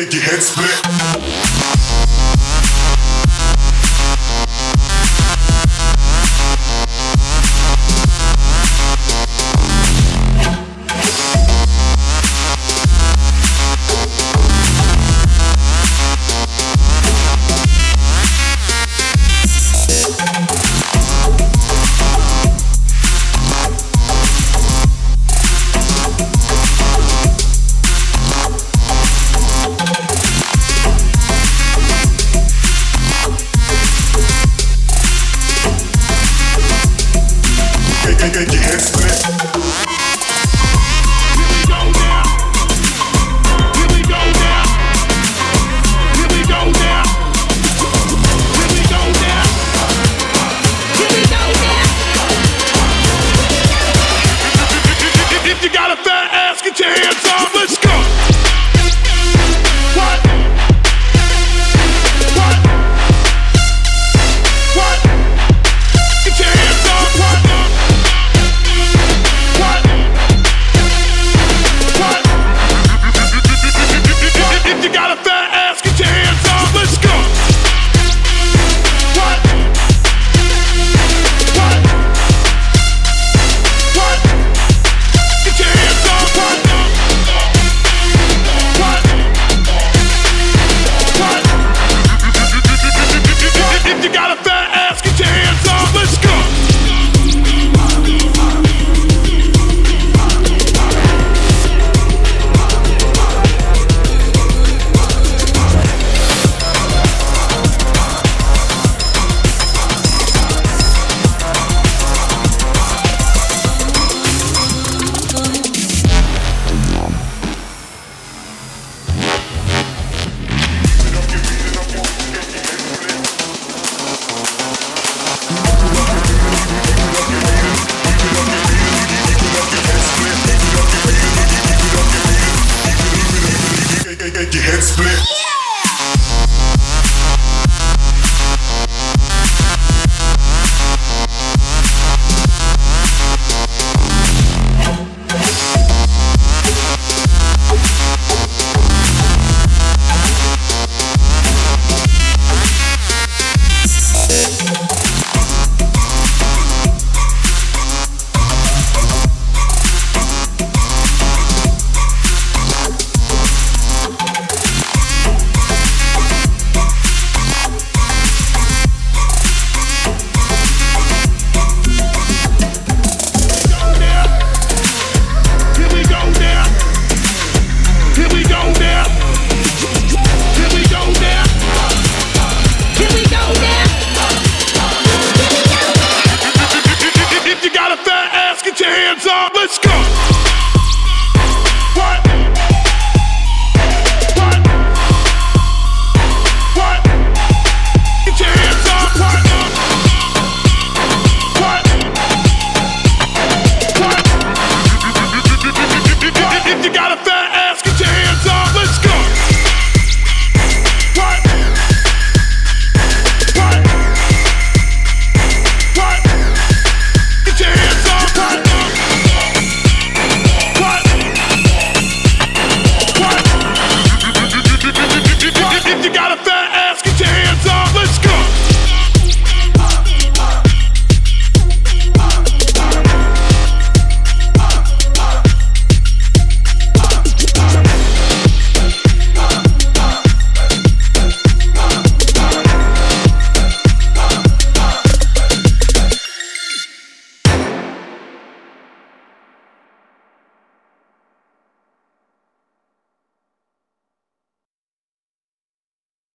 make your head split. If